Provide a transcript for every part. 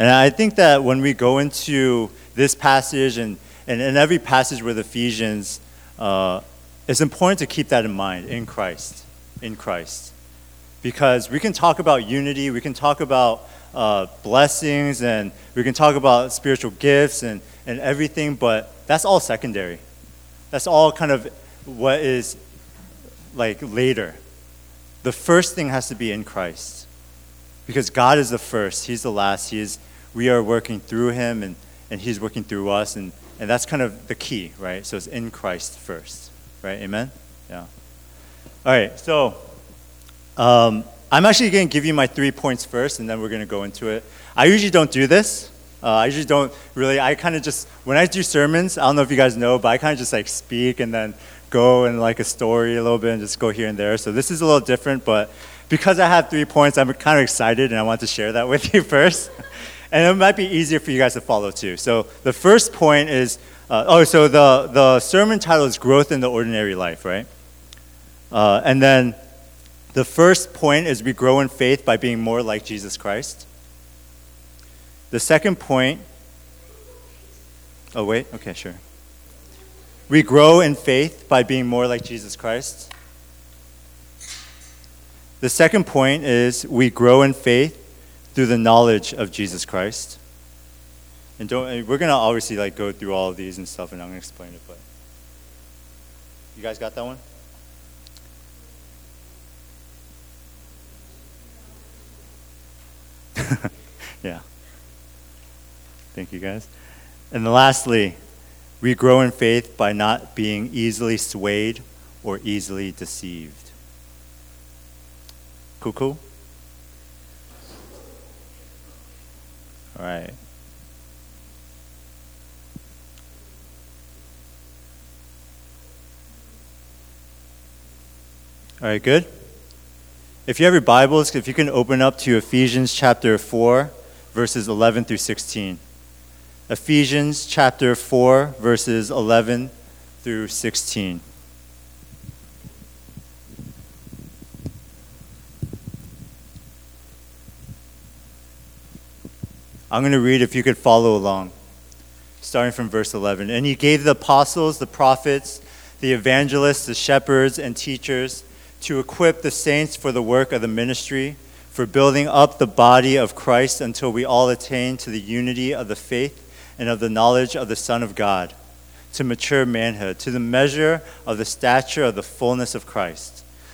And I think that when we go into this passage and, and in every passage with Ephesians, uh, it's important to keep that in mind in Christ. In Christ. Because we can talk about unity, we can talk about uh, blessings, and we can talk about spiritual gifts and, and everything, but that's all secondary. That's all kind of what is like later. The first thing has to be in Christ. Because God is the first, He's the last. He is, we are working through Him, and, and He's working through us. And, and that's kind of the key, right? So it's in Christ first, right? Amen? Yeah. All right, so um, I'm actually going to give you my three points first, and then we're going to go into it. I usually don't do this. Uh, I usually don't really, I kind of just, when I do sermons, I don't know if you guys know, but I kind of just like speak and then go and like a story a little bit and just go here and there. So this is a little different, but because I have three points, I'm kind of excited and I want to share that with you first. And it might be easier for you guys to follow too. So the first point is, uh, oh, so the, the sermon title is Growth in the Ordinary Life, right? Uh, and then the first point is we grow in faith by being more like Jesus Christ. The second point, oh, wait, okay, sure. We grow in faith by being more like Jesus Christ. The second point is we grow in faith through the knowledge of Jesus Christ. And don't, we're going to obviously like go through all of these and stuff, and I'm to explain it, but you guys got that one? yeah. Thank you, guys. And lastly, we grow in faith by not being easily swayed or easily deceived. Cool, cool? Right. All right, good? If you have your Bibles, if you can open up to Ephesians chapter 4, verses 11 through 16. Ephesians chapter 4, verses 11 through 16. I'm going to read if you could follow along, starting from verse 11. And he gave the apostles, the prophets, the evangelists, the shepherds, and teachers to equip the saints for the work of the ministry, for building up the body of Christ until we all attain to the unity of the faith and of the knowledge of the Son of God, to mature manhood, to the measure of the stature of the fullness of Christ,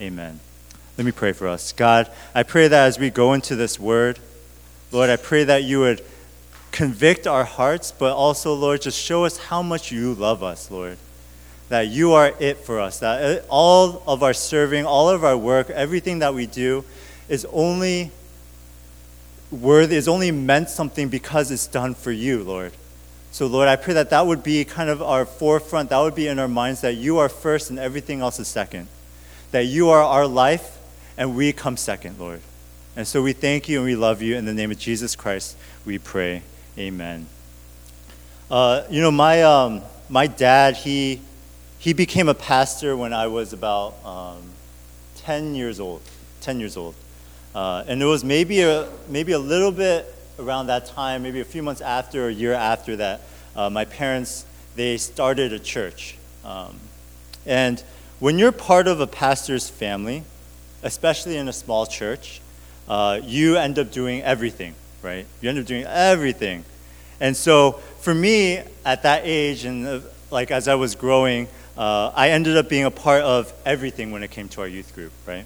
Amen. Let me pray for us. God, I pray that as we go into this word, Lord, I pray that you would convict our hearts, but also, Lord, just show us how much you love us, Lord. That you are it for us. That all of our serving, all of our work, everything that we do is only worthy is only meant something because it's done for you, Lord. So, Lord, I pray that that would be kind of our forefront, that would be in our minds that you are first and everything else is second. That you are our life and we come second, Lord. And so we thank you and we love you. In the name of Jesus Christ, we pray. Amen. Uh, you know, my, um, my dad, he, he became a pastor when I was about um, 10 years old. 10 years old. Uh, and it was maybe a, maybe a little bit around that time, maybe a few months after or a year after that, uh, my parents, they started a church. Um, and when you're part of a pastor's family, especially in a small church, uh, you end up doing everything, right? You end up doing everything. And so for me, at that age, and uh, like as I was growing, uh, I ended up being a part of everything when it came to our youth group, right?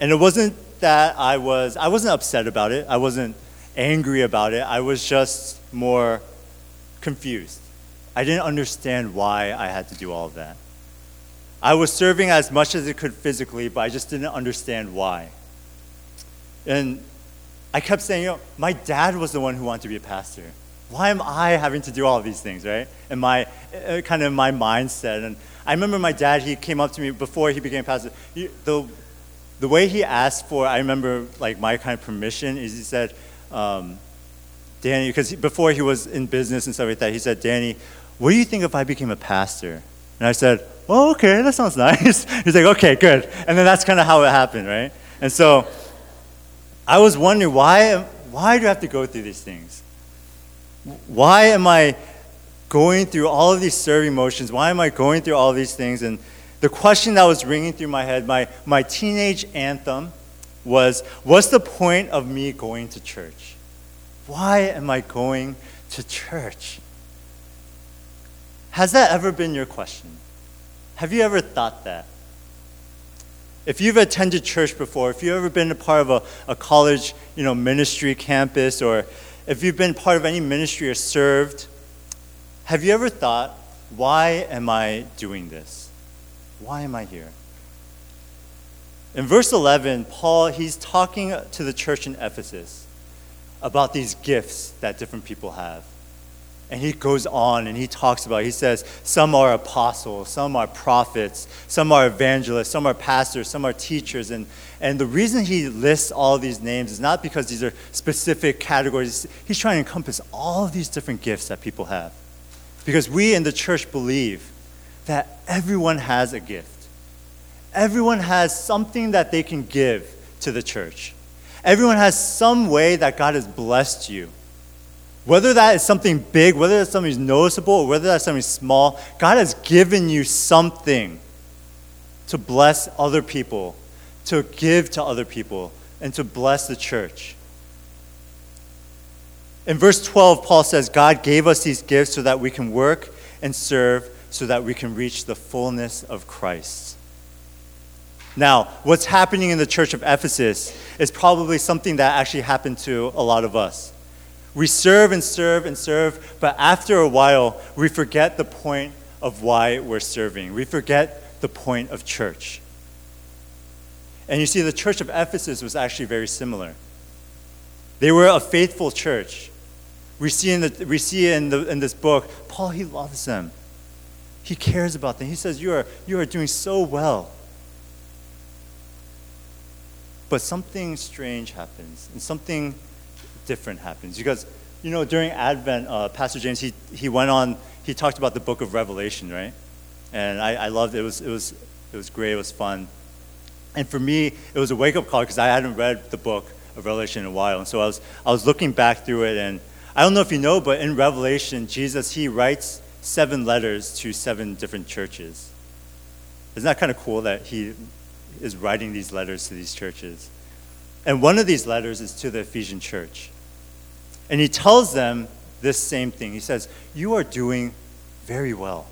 And it wasn't that I was, I wasn't upset about it. I wasn't angry about it. I was just more confused. I didn't understand why I had to do all of that. I was serving as much as it could physically, but I just didn't understand why. And I kept saying, you know, my dad was the one who wanted to be a pastor. Why am I having to do all these things, right? And my uh, kind of my mindset. And I remember my dad, he came up to me before he became pastor. He, the, the way he asked for, I remember like my kind of permission is he said, um, Danny, because before he was in business and stuff like that, he said, Danny, what do you think if I became a pastor? And I said, oh, okay, that sounds nice. He's like, okay, good. And then that's kind of how it happened, right? And so I was wondering, why, why do I have to go through these things? Why am I going through all of these serving motions? Why am I going through all these things? And the question that was ringing through my head, my, my teenage anthem, was what's the point of me going to church? Why am I going to church? Has that ever been your question? Have you ever thought that? If you've attended church before, if you've ever been a part of a, a college you know, ministry campus, or if you've been part of any ministry or served, have you ever thought, why am I doing this? Why am I here? In verse 11, Paul, he's talking to the church in Ephesus about these gifts that different people have. And he goes on and he talks about, he says, some are apostles, some are prophets, some are evangelists, some are pastors, some are teachers. And, and the reason he lists all these names is not because these are specific categories. He's trying to encompass all of these different gifts that people have. Because we in the church believe that everyone has a gift. Everyone has something that they can give to the church. Everyone has some way that God has blessed you whether that is something big, whether that's something noticeable, or whether that's something small, God has given you something to bless other people, to give to other people, and to bless the church. In verse 12, Paul says, God gave us these gifts so that we can work and serve, so that we can reach the fullness of Christ. Now, what's happening in the church of Ephesus is probably something that actually happened to a lot of us. We serve and serve and serve, but after a while, we forget the point of why we're serving. We forget the point of church. And you see, the church of Ephesus was actually very similar. They were a faithful church. We see in, the, we see in, the, in this book, Paul, he loves them. He cares about them. He says, you are, you are doing so well. But something strange happens, and something different happens. Because, you know, during Advent, uh, Pastor James, he, he went on, he talked about the book of Revelation, right? And I, I loved it. It was, it, was, it was great. It was fun. And for me, it was a wake up call because I hadn't read the book of Revelation in a while. And so I was, I was looking back through it. And I don't know if you know, but in Revelation, Jesus, he writes seven letters to seven different churches. Isn't that kind of cool that he is writing these letters to these churches? And one of these letters is to the Ephesian church. And he tells them this same thing. He says, You are doing very well.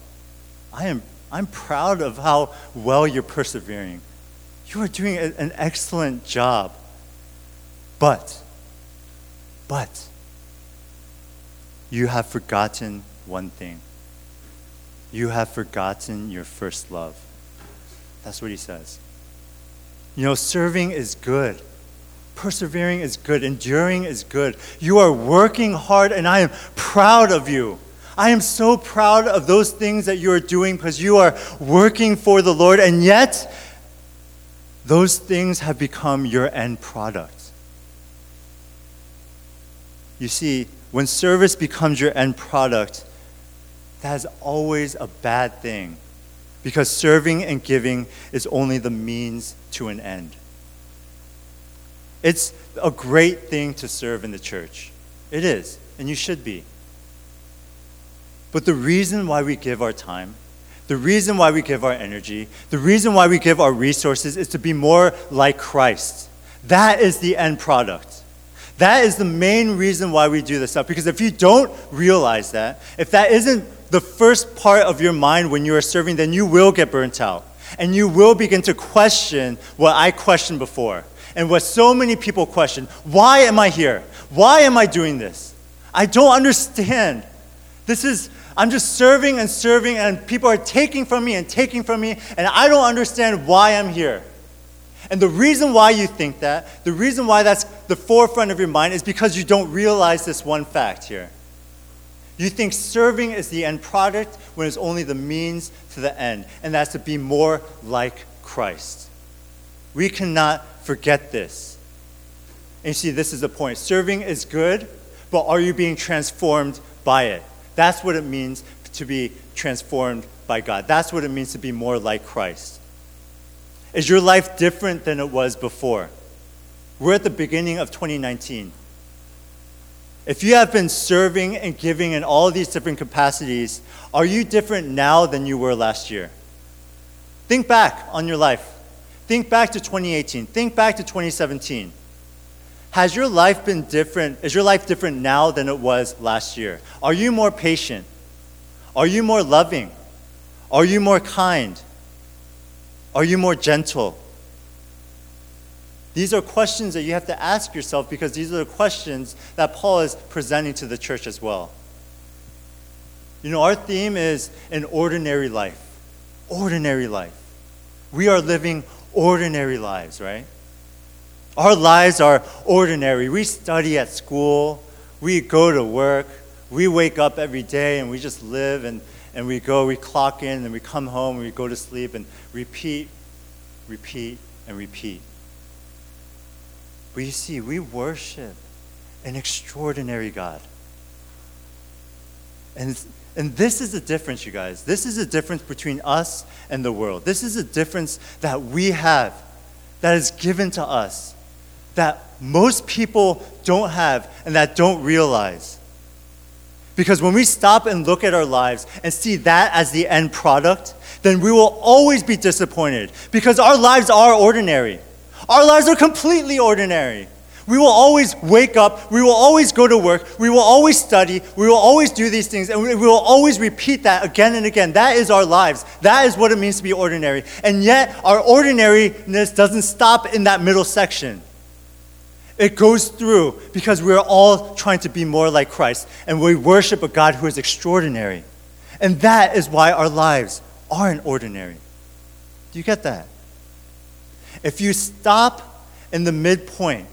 I am I'm proud of how well you're persevering. You are doing a, an excellent job. But, but, you have forgotten one thing. You have forgotten your first love. That's what he says. You know, serving is good. Persevering is good. Enduring is good. You are working hard, and I am proud of you. I am so proud of those things that you are doing because you are working for the Lord, and yet those things have become your end product. You see, when service becomes your end product, that is always a bad thing because serving and giving is only the means to an end. It's a great thing to serve in the church. It is, and you should be. But the reason why we give our time, the reason why we give our energy, the reason why we give our resources is to be more like Christ. That is the end product. That is the main reason why we do this stuff. Because if you don't realize that, if that isn't the first part of your mind when you are serving, then you will get burnt out. And you will begin to question what I questioned before and what so many people question why am I here? Why am I doing this? I don't understand. This is, I'm just serving and serving, and people are taking from me and taking from me, and I don't understand why I'm here. And the reason why you think that, the reason why that's the forefront of your mind is because you don't realize this one fact here. You think serving is the end product when it's only the means to the end, and that's to be more like Christ. We cannot forget this. And you see, this is the point. Serving is good, but are you being transformed by it? That's what it means to be transformed by God. That's what it means to be more like Christ. Is your life different than it was before? We're at the beginning of 2019. If you have been serving and giving in all these different capacities, are you different now than you were last year? Think back on your life. Think back to 2018. Think back to 2017. Has your life been different? Is your life different now than it was last year? Are you more patient? Are you more loving? Are you more kind? Are you more gentle? These are questions that you have to ask yourself because these are the questions that Paul is presenting to the church as well. You know, our theme is an ordinary life. Ordinary life. We are living ordinary lives, right? Our lives are ordinary. We study at school, we go to work, we wake up every day and we just live and, and we go, we clock in and we come home and we go to sleep and repeat, repeat, and repeat. But you see, we worship an extraordinary God. And, and this is the difference, you guys. This is the difference between us and the world. This is the difference that we have, that is given to us, that most people don't have and that don't realize. Because when we stop and look at our lives and see that as the end product, then we will always be disappointed because our lives are ordinary. Our lives are completely ordinary. We will always wake up. We will always go to work. We will always study. We will always do these things. And we will always repeat that again and again. That is our lives. That is what it means to be ordinary. And yet, our ordinariness doesn't stop in that middle section. It goes through because we're all trying to be more like Christ. And we worship a God who is extraordinary. And that is why our lives aren't ordinary. Do you get that? If you stop in the midpoint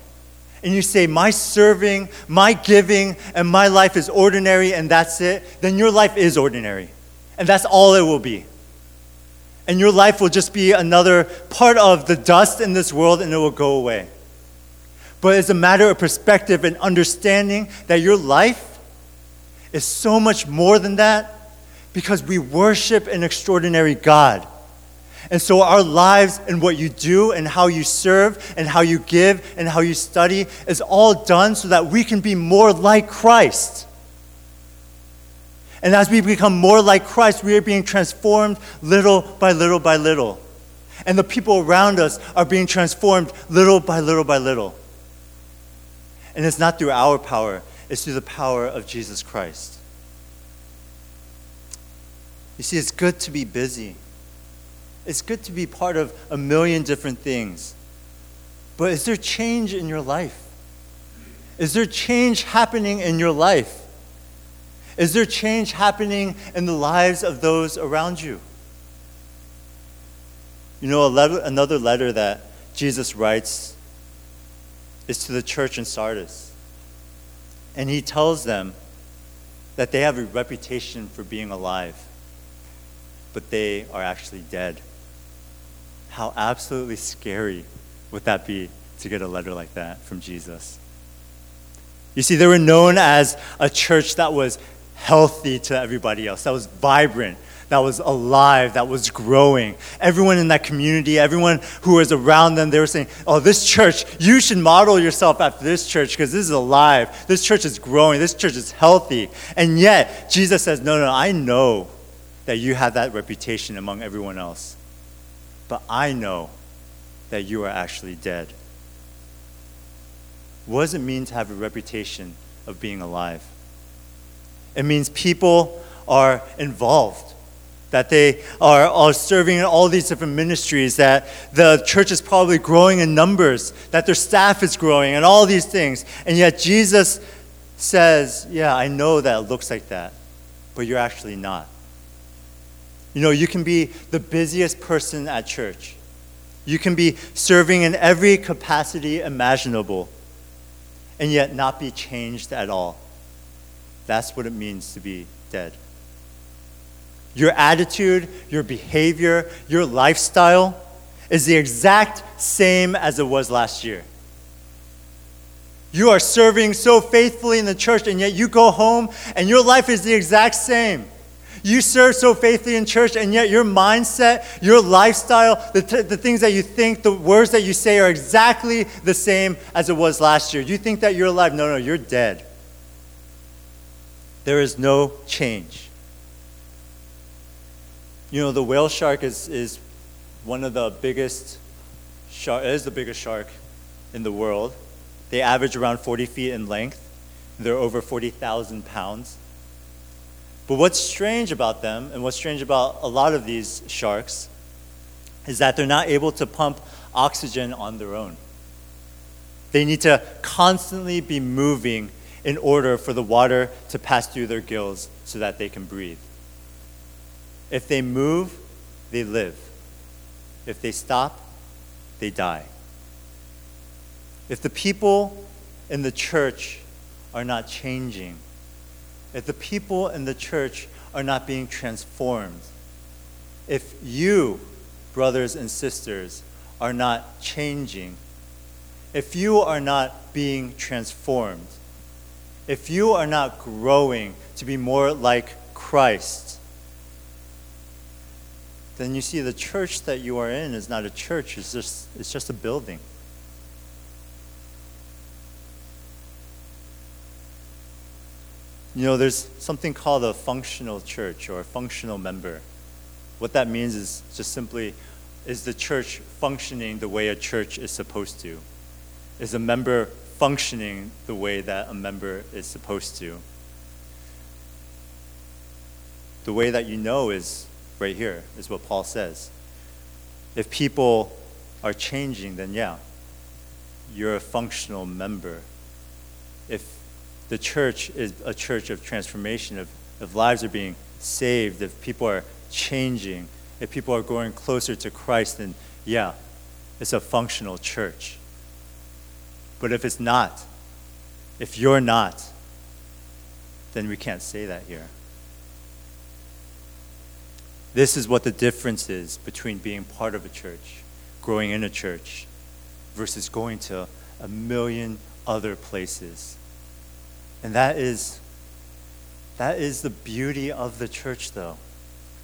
and you say, My serving, my giving, and my life is ordinary and that's it, then your life is ordinary. And that's all it will be. And your life will just be another part of the dust in this world and it will go away. But it's a matter of perspective and understanding that your life is so much more than that because we worship an extraordinary God and so, our lives and what you do and how you serve and how you give and how you study is all done so that we can be more like Christ. And as we become more like Christ, we are being transformed little by little by little. And the people around us are being transformed little by little by little. And it's not through our power, it's through the power of Jesus Christ. You see, it's good to be busy. It's good to be part of a million different things. But is there change in your life? Is there change happening in your life? Is there change happening in the lives of those around you? You know, letter, another letter that Jesus writes is to the church in Sardis. And he tells them that they have a reputation for being alive, but they are actually dead. How absolutely scary would that be to get a letter like that from Jesus? You see, they were known as a church that was healthy to everybody else, that was vibrant, that was alive, that was growing. Everyone in that community, everyone who was around them, they were saying, Oh, this church, you should model yourself after this church because this is alive. This church is growing. This church is healthy. And yet, Jesus says, No, no, I know that you have that reputation among everyone else but I know that you are actually dead. What does it mean to have a reputation of being alive? It means people are involved, that they are, are serving in all these different ministries, that the church is probably growing in numbers, that their staff is growing, and all these things. And yet Jesus says, Yeah, I know that it looks like that, but you're actually not. You know, you can be the busiest person at church. You can be serving in every capacity imaginable. and yet not be changed at all. That's what it means to be dead. Your attitude, your behavior, your lifestyle is the exact same as it was last year. You are serving so faithfully in the church, and yet you go home and your life is the exact same. You serve so faithfully in church, and yet your mindset, your lifestyle, the, t- the things that you think, the words that you say are exactly the same as it was last year. You think that you're alive. No, no, you're dead. There is no change. You know, the whale shark is, is one of the biggest shark, is the biggest shark in the world. They average around 40 feet in length. They're over 40,000 pounds. But what's strange about them, and what's strange about a lot of these sharks, is that they're not able to pump oxygen on their own. They need to constantly be moving in order for the water to pass through their gills so that they can breathe. If they move, they live. If they stop, they die. If the people in the church are not changing, if the people in the church are not being transformed, if you, brothers and sisters, are not changing, if you are not being transformed, if you are not growing to be more like Christ, then you see the church that you are in is not a church, it's just, it's just a building. You know, there's something called a functional church or a functional member. What that means is just simply is the church functioning the way a church is supposed to? Is a member functioning the way that a member is supposed to? The way that you know is right here, is what Paul says. If people are changing, then yeah, you're a functional member. If the church is a church of transformation, of, of lives are being saved, if people are changing, if people are going closer to Christ, then yeah, it's a functional church. But if it's not, if you're not, then we can't say that here. This is what the difference is between being part of a church, growing in a church, versus going to a million other places and that is that is the beauty of the church though.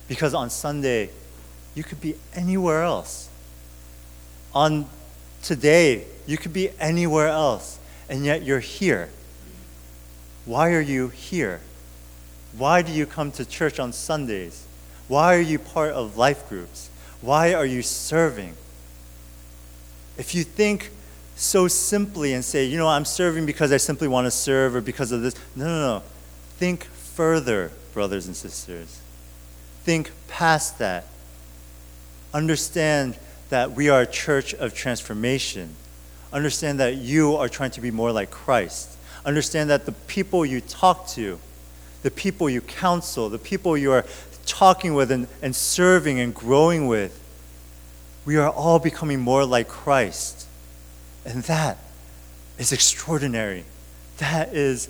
Because on Sunday, you could be anywhere else. On today, you could be anywhere else, and yet you're here. Why are you here? Why do you come to church on Sundays? Why are you part of life groups? Why are you serving? If you think so simply and say, you know, I'm serving because I simply want to serve or because of this. No, no, no. Think further, brothers and sisters. Think past that. Understand that we are a church of transformation. Understand that you are trying to be more like Christ. Understand that the people you talk to, the people you counsel, the people you are talking with and, and serving and growing with, we are all becoming more like Christ. And that is extraordinary. That is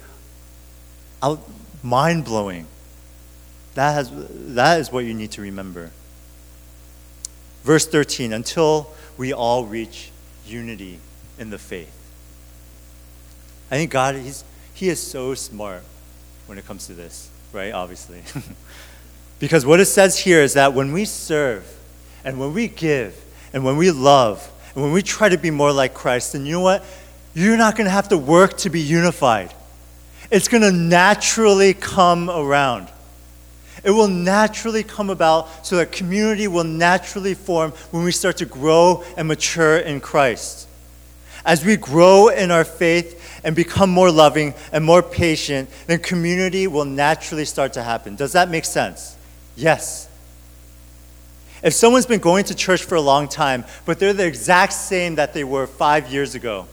mind blowing. That, that is what you need to remember. Verse 13 until we all reach unity in the faith. I think God, he's, He is so smart when it comes to this, right? Obviously. because what it says here is that when we serve and when we give and when we love and when we try to be more like Christ, then you know what? You're not going to have to work to be unified. It's going to naturally come around. It will naturally come about so that community will naturally form when we start to grow and mature in Christ. As we grow in our faith and become more loving and more patient, then community will naturally start to happen. Does that make sense? Yes. If someone's been going to church for a long time, but they're the exact same that they were five years ago,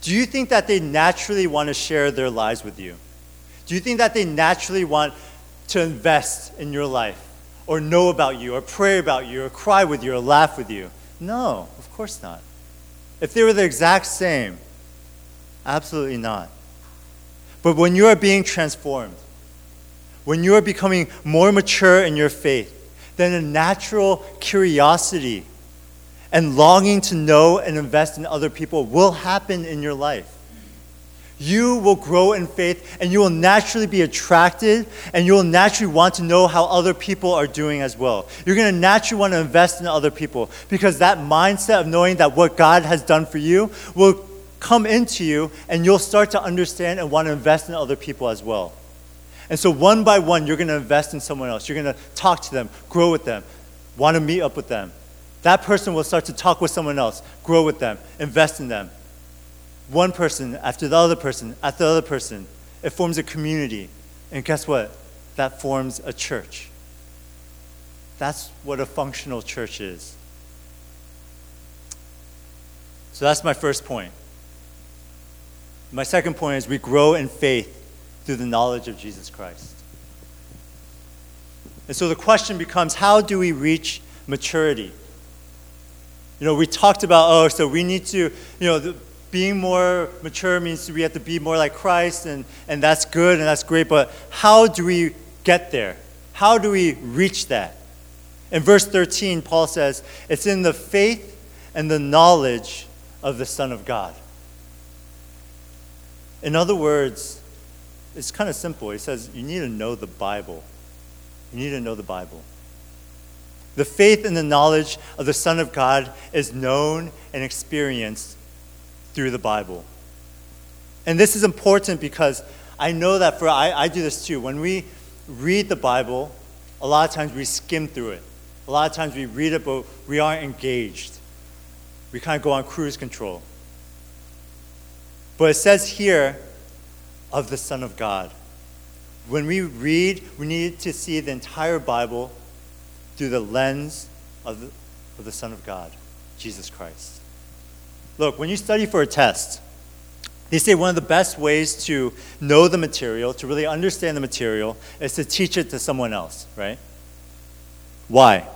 do you think that they naturally want to share their lives with you? Do you think that they naturally want to invest in your life, or know about you, or pray about you, or cry with you, or laugh with you? No, of course not. If they were the exact same, Absolutely not. But when you are being transformed, when you are becoming more mature in your faith, then a natural curiosity and longing to know and invest in other people will happen in your life. You will grow in faith and you will naturally be attracted and you will naturally want to know how other people are doing as well. You're going to naturally want to invest in other people because that mindset of knowing that what God has done for you will come into you and you'll start to understand and want to invest in other people as well. And so, one by one, you're going to invest in someone else. You're going to talk to them, grow with them, want to meet up with them, that person will start to talk with someone else, grow with them, invest in them. One person after the other person, after the other person. It forms a community. And guess what? That forms a church. That's what a functional church is. So that's my first point. My second point is we grow in faith through the knowledge of Jesus Christ. And so the question becomes how do we reach maturity? You know, we talked about, oh, so we need to, you know, the, being more mature means we have to be more like Christ, and, and that's good and that's great, but how do we get there? How do we reach that? In verse 13, Paul says, it's in the faith and the knowledge of the Son of God. In other words, it's kind of simple. He says, you need to know the Bible. You need to know the Bible. The faith and the knowledge of the Son of God is known and experienced through the Bible. And this is important because I know that for I, I do this too. When we read the Bible, a lot of times we skim through it. A lot of times we read it, but we aren't engaged. We kind of go on cruise control. But it says here of the Son of God. When we read, we need to see the entire Bible through the lens of the, of the Son of God, Jesus Christ. Look, when you study for a test, they say one of the best ways to know the material, to really understand the material, is to teach it to someone else, right? Why?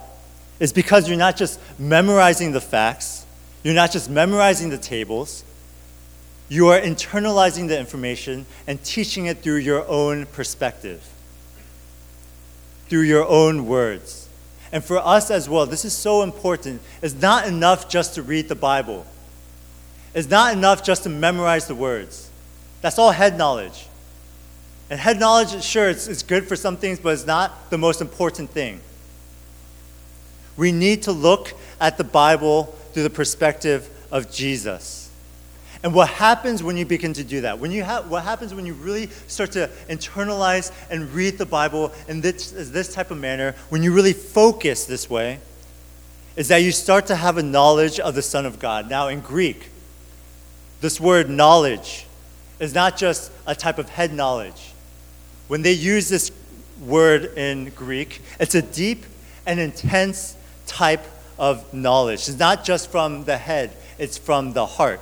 It's because you're not just memorizing the facts, you're not just memorizing the tables, you are internalizing the information and teaching it through your own perspective, through your own words. And for us as well, this is so important. It's not enough just to read the Bible, it's not enough just to memorize the words. That's all head knowledge. And head knowledge, sure, it's, it's good for some things, but it's not the most important thing. We need to look at the Bible through the perspective of Jesus. And what happens when you begin to do that? When you ha- what happens when you really start to internalize and read the Bible in this, this type of manner, when you really focus this way, is that you start to have a knowledge of the Son of God. Now, in Greek, this word knowledge is not just a type of head knowledge. When they use this word in Greek, it's a deep and intense type of knowledge. It's not just from the head, it's from the heart.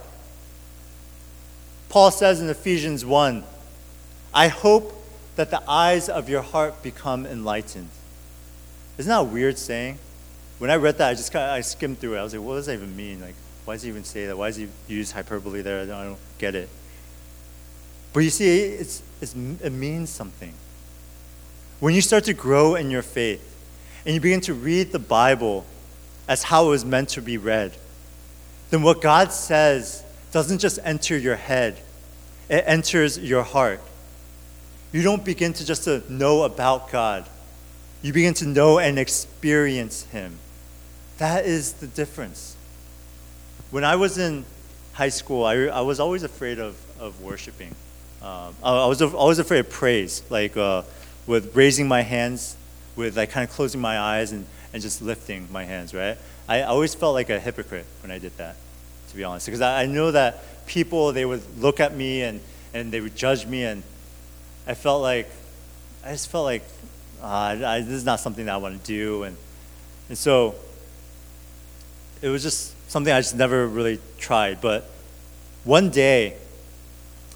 Paul says in Ephesians 1 I hope that the eyes of your heart become enlightened. Isn't that a weird saying? When I read that, I just kind of, I skimmed through it. I was like, what does that even mean? Like, why does he even say that? Why does he use hyperbole there? I don't, I don't get it. But you see, it's, it's, it means something. When you start to grow in your faith and you begin to read the Bible as how it was meant to be read, then what God says doesn't just enter your head, it enters your heart. You don't begin to just know about God. You begin to know and experience Him. That is the difference. When I was in high school, I, I was always afraid of, of worshiping. Um, I, I, was always afraid of praise, like uh, with raising my hands, with like kind of closing my eyes and, and just lifting my hands, right? I always felt like a hypocrite when I did that to be honest, because I, I know that people they would look at me and, and they would judge me, and I felt like I just felt like uh, I, this is not something that I want to do, and and so it was just something I just never really tried. But one day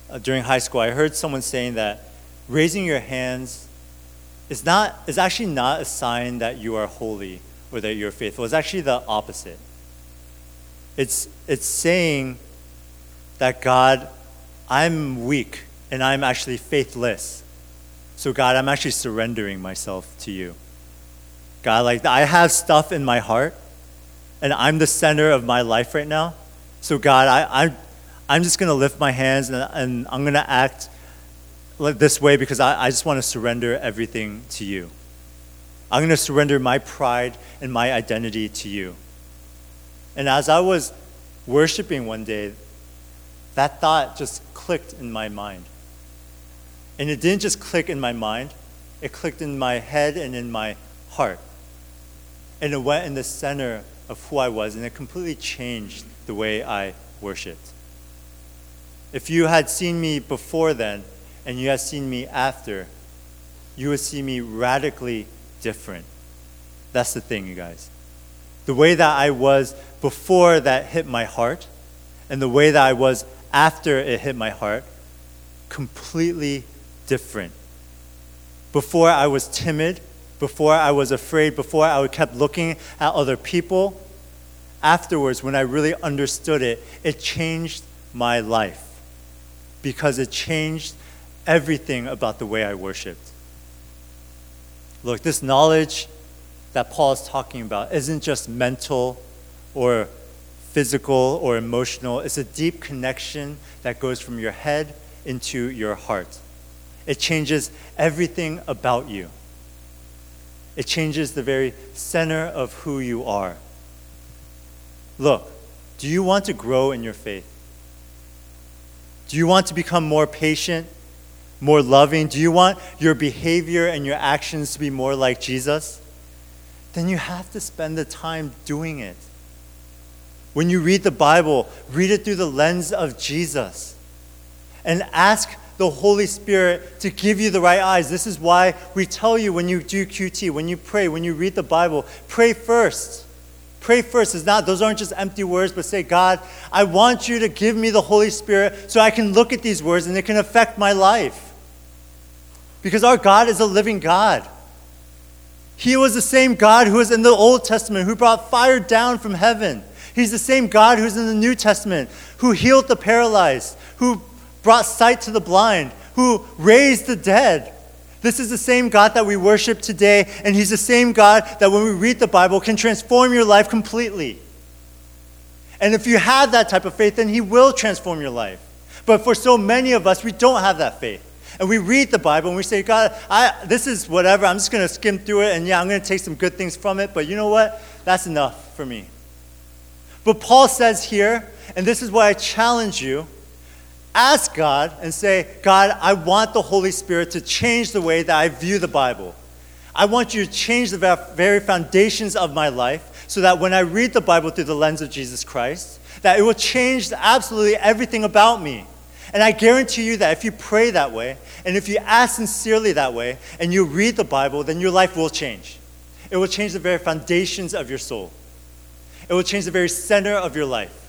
uh, during high school, I heard someone saying that raising your hands is not is actually not a sign that you are holy or that you're faithful. It's actually the opposite. It's, it's saying that God, I'm weak and I'm actually faithless. So, God, I'm actually surrendering myself to you. God, like I have stuff in my heart and I'm the center of my life right now. So, God, I, I, I'm just going to lift my hands and, and I'm going to act this way because I, I just want to surrender everything to you. I'm going to surrender my pride and my identity to you. And as I was worshiping one day, that thought just clicked in my mind. And it didn't just click in my mind, it clicked in my head and in my heart. And it went in the center of who I was, and it completely changed the way I worshiped. If you had seen me before then, and you had seen me after, you would see me radically different. That's the thing, you guys. The way that I was before that hit my heart, and the way that I was after it hit my heart, completely different. Before I was timid, before I was afraid, before I kept looking at other people. Afterwards, when I really understood it, it changed my life because it changed everything about the way I worshiped. Look, this knowledge that Paul is talking about isn't just mental or physical or emotional, it's a deep connection that goes from your head into your heart. It changes everything about you. It changes the very center of who you are. Look, do you want to grow in your faith? Do you want to become more patient, more loving? Do you want your behavior and your actions to be more like Jesus? Then you have to spend the time doing it. When you read the Bible, read it through the lens of Jesus and ask the Holy Spirit to give you the right eyes. This is why we tell you when you do QT, when you pray, when you read the Bible, pray first. Pray first. It's not, those aren't just empty words, but say, God, I want you to give me the Holy Spirit so I can look at these words and it can affect my life. Because our God is a living God. He was the same God who was in the Old Testament, who brought fire down from heaven. He's the same God who's in the New Testament, who healed the paralyzed, who brought sight to the blind, who raised the dead. This is the same God that we worship today, and He's the same God that when we read the Bible can transform your life completely. And if you have that type of faith, then He will transform your life. But for so many of us, we don't have that faith. And we read the Bible and we say, God, I, this is whatever. I'm just going to skim through it, and yeah, I'm going to take some good things from it, but you know what? That's enough for me. But Paul says here, and this is why I challenge you ask God and say, God, I want the Holy Spirit to change the way that I view the Bible. I want you to change the very foundations of my life so that when I read the Bible through the lens of Jesus Christ, that it will change absolutely everything about me. And I guarantee you that if you pray that way, and if you ask sincerely that way, and you read the Bible, then your life will change. It will change the very foundations of your soul. It will change the very center of your life.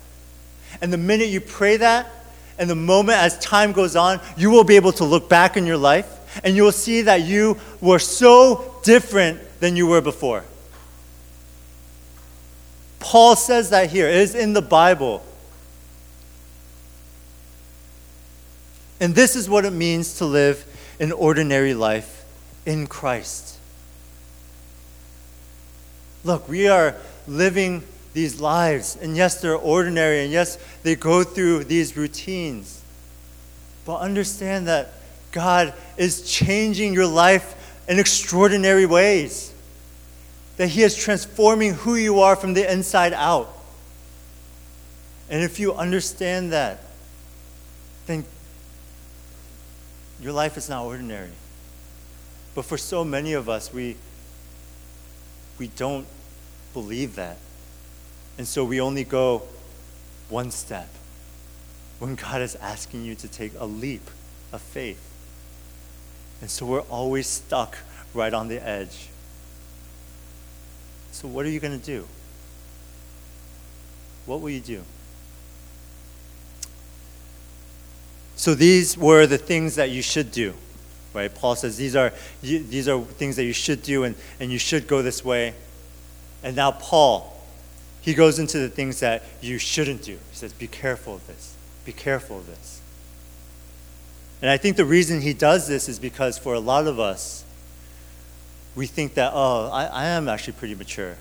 And the minute you pray that, and the moment as time goes on, you will be able to look back in your life and you will see that you were so different than you were before. Paul says that here. It is in the Bible. And this is what it means to live an ordinary life in Christ. Look, we are living these lives. And yes, they're ordinary, and yes, they go through these routines. But understand that God is changing your life in extraordinary ways. That He is transforming who you are from the inside out. And if you understand that, then your life is not ordinary. But for so many of us, we, we don't believe that. And so we only go one step when God is asking you to take a leap of faith. And so we're always stuck right on the edge. So, what are you going to do? What will you do? So, these were the things that you should do, right? Paul says these are, these are things that you should do, and, and you should go this way. And now, Paul, he goes into the things that you shouldn't do. He says, Be careful of this. Be careful of this. And I think the reason he does this is because for a lot of us, we think that, oh, I, I am actually pretty mature.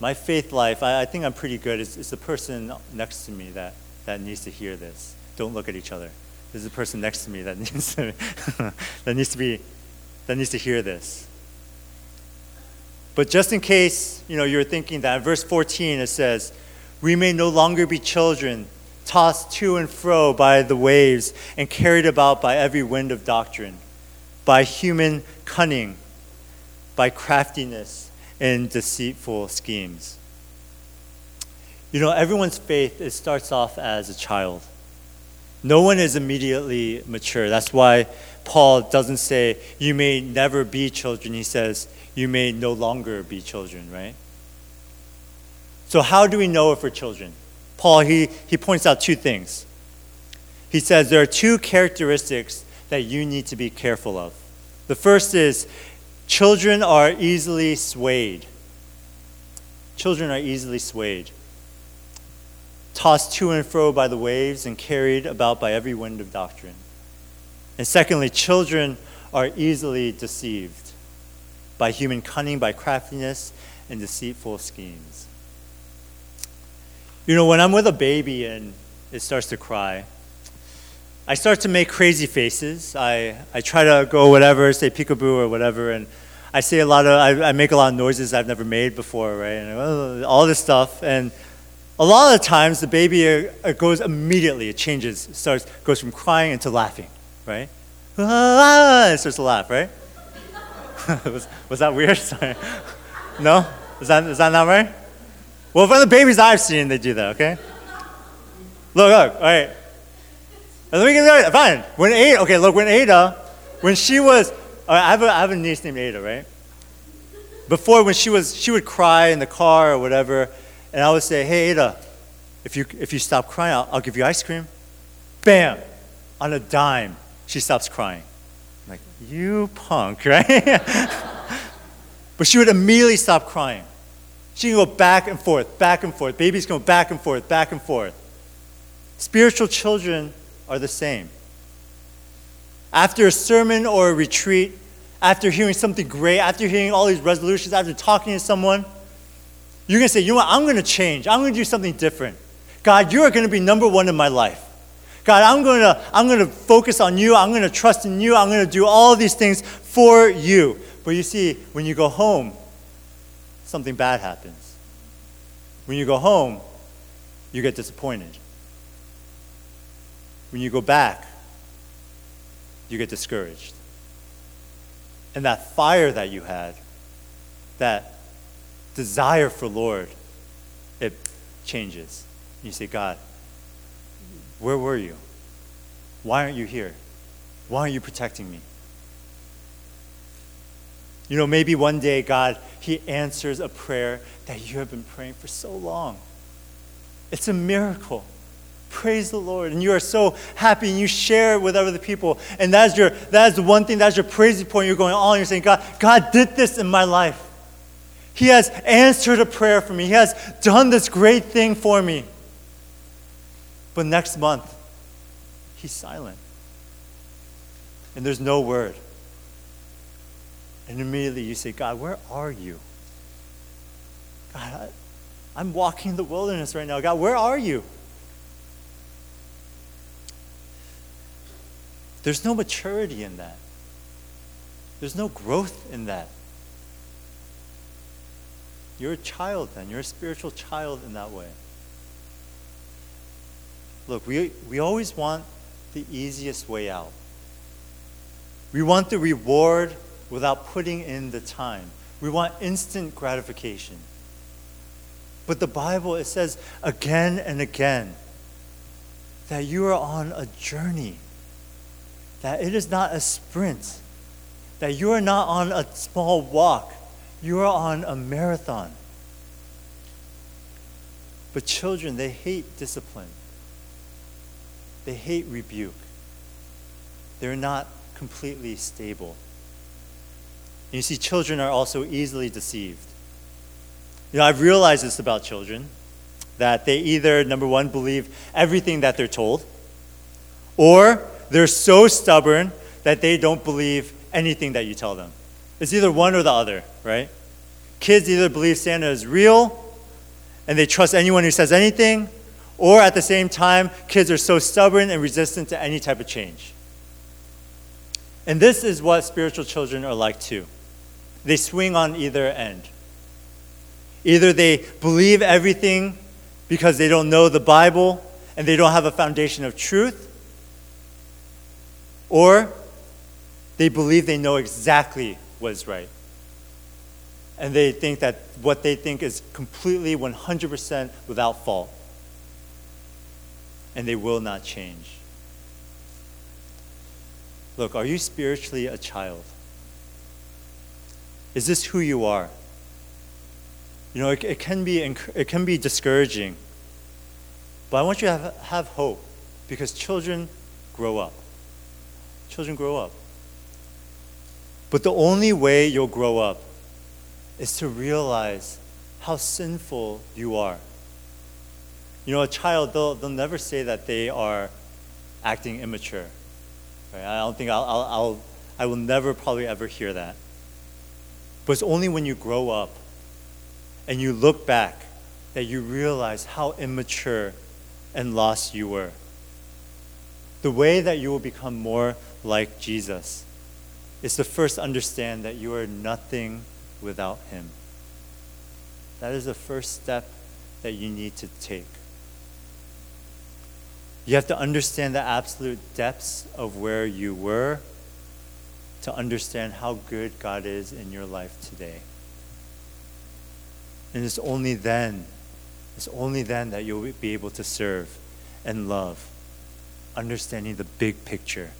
My faith life, I, I think I'm pretty good. It's, it's the person next to me that, that needs to hear this. Don't look at each other. There's a person next to me that needs to, that needs to be that needs to hear this. But just in case, you know, you're thinking that verse 14 it says, "We may no longer be children, tossed to and fro by the waves and carried about by every wind of doctrine, by human cunning, by craftiness and deceitful schemes." You know, everyone's faith it starts off as a child. No one is immediately mature. That's why Paul doesn't say, you may never be children. He says, you may no longer be children, right? So, how do we know if we're children? Paul, he, he points out two things. He says there are two characteristics that you need to be careful of. The first is children are easily swayed. Children are easily swayed tossed to and fro by the waves and carried about by every wind of doctrine. And secondly, children are easily deceived by human cunning, by craftiness, and deceitful schemes. You know, when I'm with a baby and it starts to cry, I start to make crazy faces. I, I try to go whatever, say peekaboo or whatever, and I say a lot of, I, I make a lot of noises I've never made before, right? And all this stuff. And a lot of times, the baby uh, goes immediately, it changes, starts, goes from crying into laughing, right? Ah, it a laugh, right? was, was that weird? Sorry. No? Is that, is that not right? Well, from the babies I've seen, they do that, okay? Look, look, all right. And Let me get it Fine. When Ada, okay, look, when Ada, when she was, I, have a, I have a niece named Ada, right? Before, when she was, she would cry in the car or whatever, and I would say, hey, Ada, if you, if you stop crying, I'll, I'll give you ice cream. Bam! On a dime, she stops crying. I'm like, you punk, right? but she would immediately stop crying. She can go back and forth, back and forth. Babies go back and forth, back and forth. Spiritual children are the same. After a sermon or a retreat, after hearing something great, after hearing all these resolutions, after talking to someone, you're going to say, you know what? I'm going to change. I'm going to do something different. God, you are going to be number one in my life. God, I'm going to, I'm going to focus on you. I'm going to trust in you. I'm going to do all these things for you. But you see, when you go home, something bad happens. When you go home, you get disappointed. When you go back, you get discouraged. And that fire that you had, that desire for Lord, it changes. You say, God, where were you? Why aren't you here? Why aren't you protecting me? You know, maybe one day, God, He answers a prayer that you have been praying for so long. It's a miracle. Praise the Lord. And you are so happy and you share it with other people. And that's your that's the one thing, that's your praise point. You're going on. You're saying, God, God did this in my life. He has answered a prayer for me. He has done this great thing for me. But next month, he's silent. And there's no word. And immediately you say, God, where are you? God, I, am walking in the wilderness right now. God, where are you? There's no maturity in that. There's no growth in that. You're a child then. You're a spiritual child in that way. Look, we, we always want the easiest way out. We want the reward without putting in the time. We want instant gratification. But the Bible, it says again and again that you are on a journey, that it is not a sprint, that you are not on a small walk, you are on a marathon. But children, they hate discipline, they hate rebuke. They're not completely stable. And you see, children are also easily deceived. You know, I've realized this about children that they either, number one, believe everything that they're told, or they're so stubborn that they don't believe anything that you tell them. It's either one or the other, right? Kids either believe Santa is real and they trust anyone who says anything, or at the same time, kids are so stubborn and resistant to any type of change. And this is what spiritual children are like too. They swing on either end. Either they believe everything because they don't know the Bible and they don't have a foundation of truth, or they believe they know exactly what is right. And they think that what they think is completely 100% without fault. And they will not change. Look, are you spiritually a child? Is this who you are? You know, it, it, can, be, it can be discouraging, but I want you to have, have hope because children grow up. Children grow up. But the only way you'll grow up is to realize how sinful you are. You know, a child, they'll, they'll never say that they are acting immature. Right? I don't think I'll, I'll, I'll, I will never probably ever hear that. But it's only when you grow up and you look back that you realize how immature and lost you were. The way that you will become more like Jesus is to first understand that you are nothing without Him. That is the first step that you need to take. You have to understand the absolute depths of where you were to understand how good God is in your life today. And it's only then, it's only then that you'll be able to serve and love, understanding the big picture,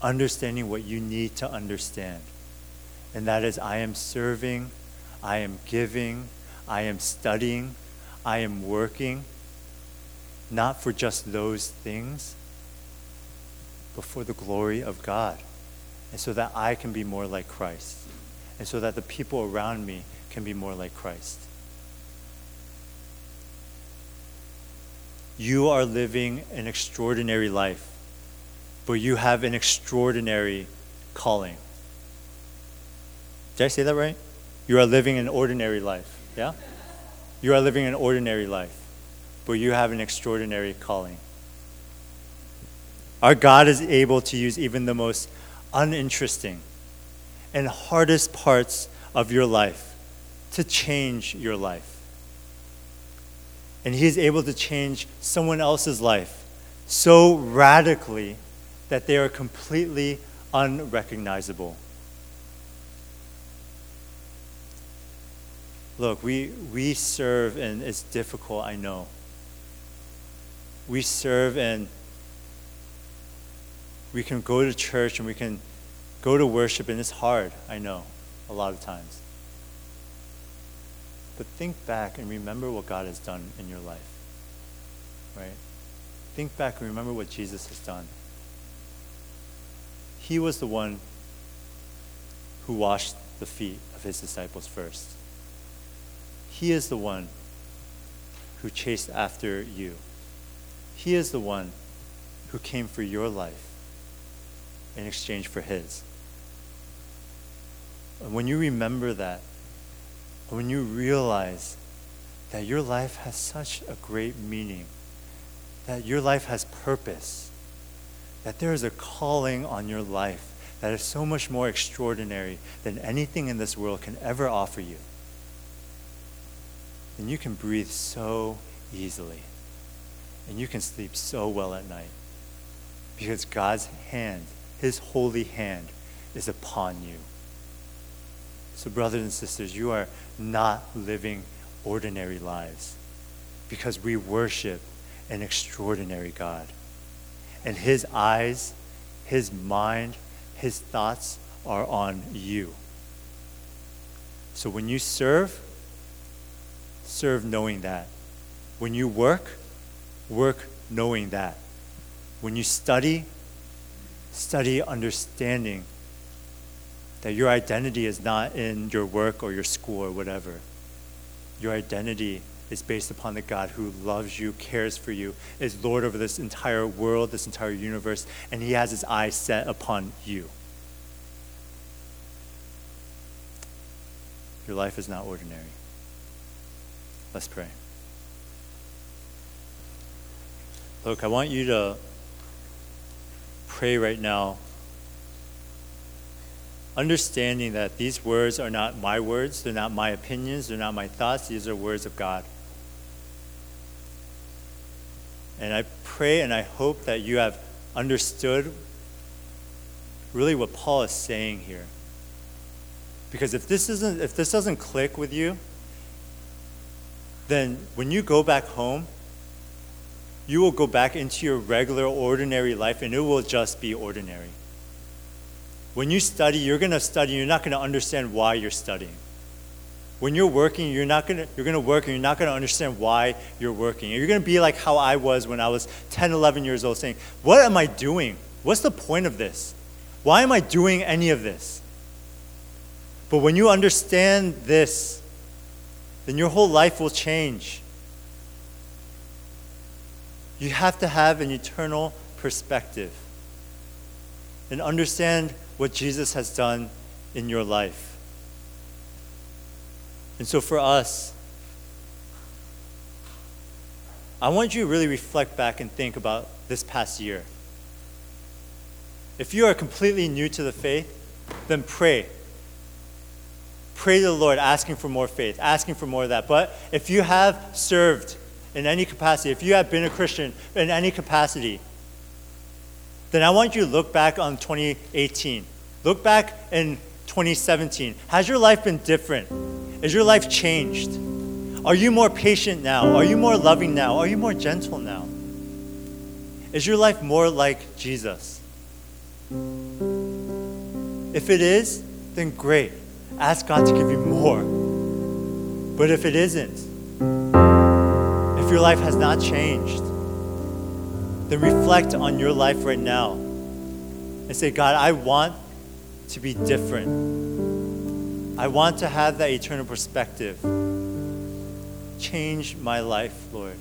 understanding what you need to understand. And that is, I am serving, I am giving, I am studying, I am working, not for just those things, but for the glory of God and so that I can be more like Christ, and so that the people around me can be more like Christ. You are living an extraordinary life, but you have an extraordinary calling. Did I say that right? You are living an ordinary life, yeah? You are living an ordinary life, but you have an extraordinary calling. Our God is able to use even the most uninteresting and hardest parts of your life to change your life. And He is able to change someone else's life so radically that they are completely unrecognizable. Look, we, we serve, and it's difficult, I know. We serve, and we can go to church and we can go to worship, and it's hard, I know, a lot of times. But think back and remember what God has done in your life. Right? Think back and remember what Jesus has done. He was the one who washed the feet of his disciples first. He is the one who chased after you. He is the one who came for your life in exchange for His. And when you remember that, when you realize that your life has such a great meaning, that your life has purpose, that there is a calling on your life that is so much more extraordinary than anything in this world can ever offer you, then you can breathe so easily and you can sleep so well at night because God's hand his holy hand is upon you. So, brothers and sisters, you are not living ordinary lives because we worship an extraordinary God. And His eyes, His mind, His thoughts are on you. So, when you serve, serve knowing that. When you work, work knowing that. When you study, study understanding that your identity is not in your work or your school or whatever. Your identity is based upon the God who loves you, cares for you, is Lord over this entire world, this entire universe, and He has His eyes set upon you. Your life is not ordinary. Let's pray. Look, I want you to pray right now, understanding that these words are not my words, they're not my opinions, they're not my thoughts, these are words of God. And I pray and I hope that you have understood really what Paul is saying here. Because if this isn't if this doesn't click with you, then when you go back home, you will go back into your regular, ordinary life and it will just be ordinary. When you study, you're going to study, you're not going to understand why you're studying. When you're working, you're not going to you're going to work and you're not going to understand why you're working. You're going to be like how I was when I was 10, 11 years old saying, "What am I doing? What's the point of this? Why am I doing any of this?" But when you understand this, then your whole life will change. You have to have an eternal perspective and understand what Jesus has done in your life. And so for us, I want you to really reflect back and think about this past year. If you are completely new to the faith, then pray. Pray to the Lord, asking for more faith, asking for more of that. But if you have served in any capacity, if you have been a Christian in any capacity, then I want you to look back on 2018. Look back in 2017. Has your life been different? Is your life changed? Are you more patient now? Are you more loving now? Are you more gentle now? Is your life more like Jesus? If it is, then great. Ask God to give you more. But if it isn't, your life has not changed, then reflect on your life right now and say, God, I want to be different. I want to have that eternal perspective. Change my life, Lord.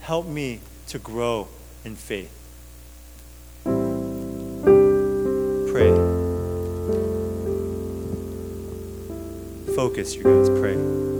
Help me to grow in faith. Pray. Focus, you guys. Pray.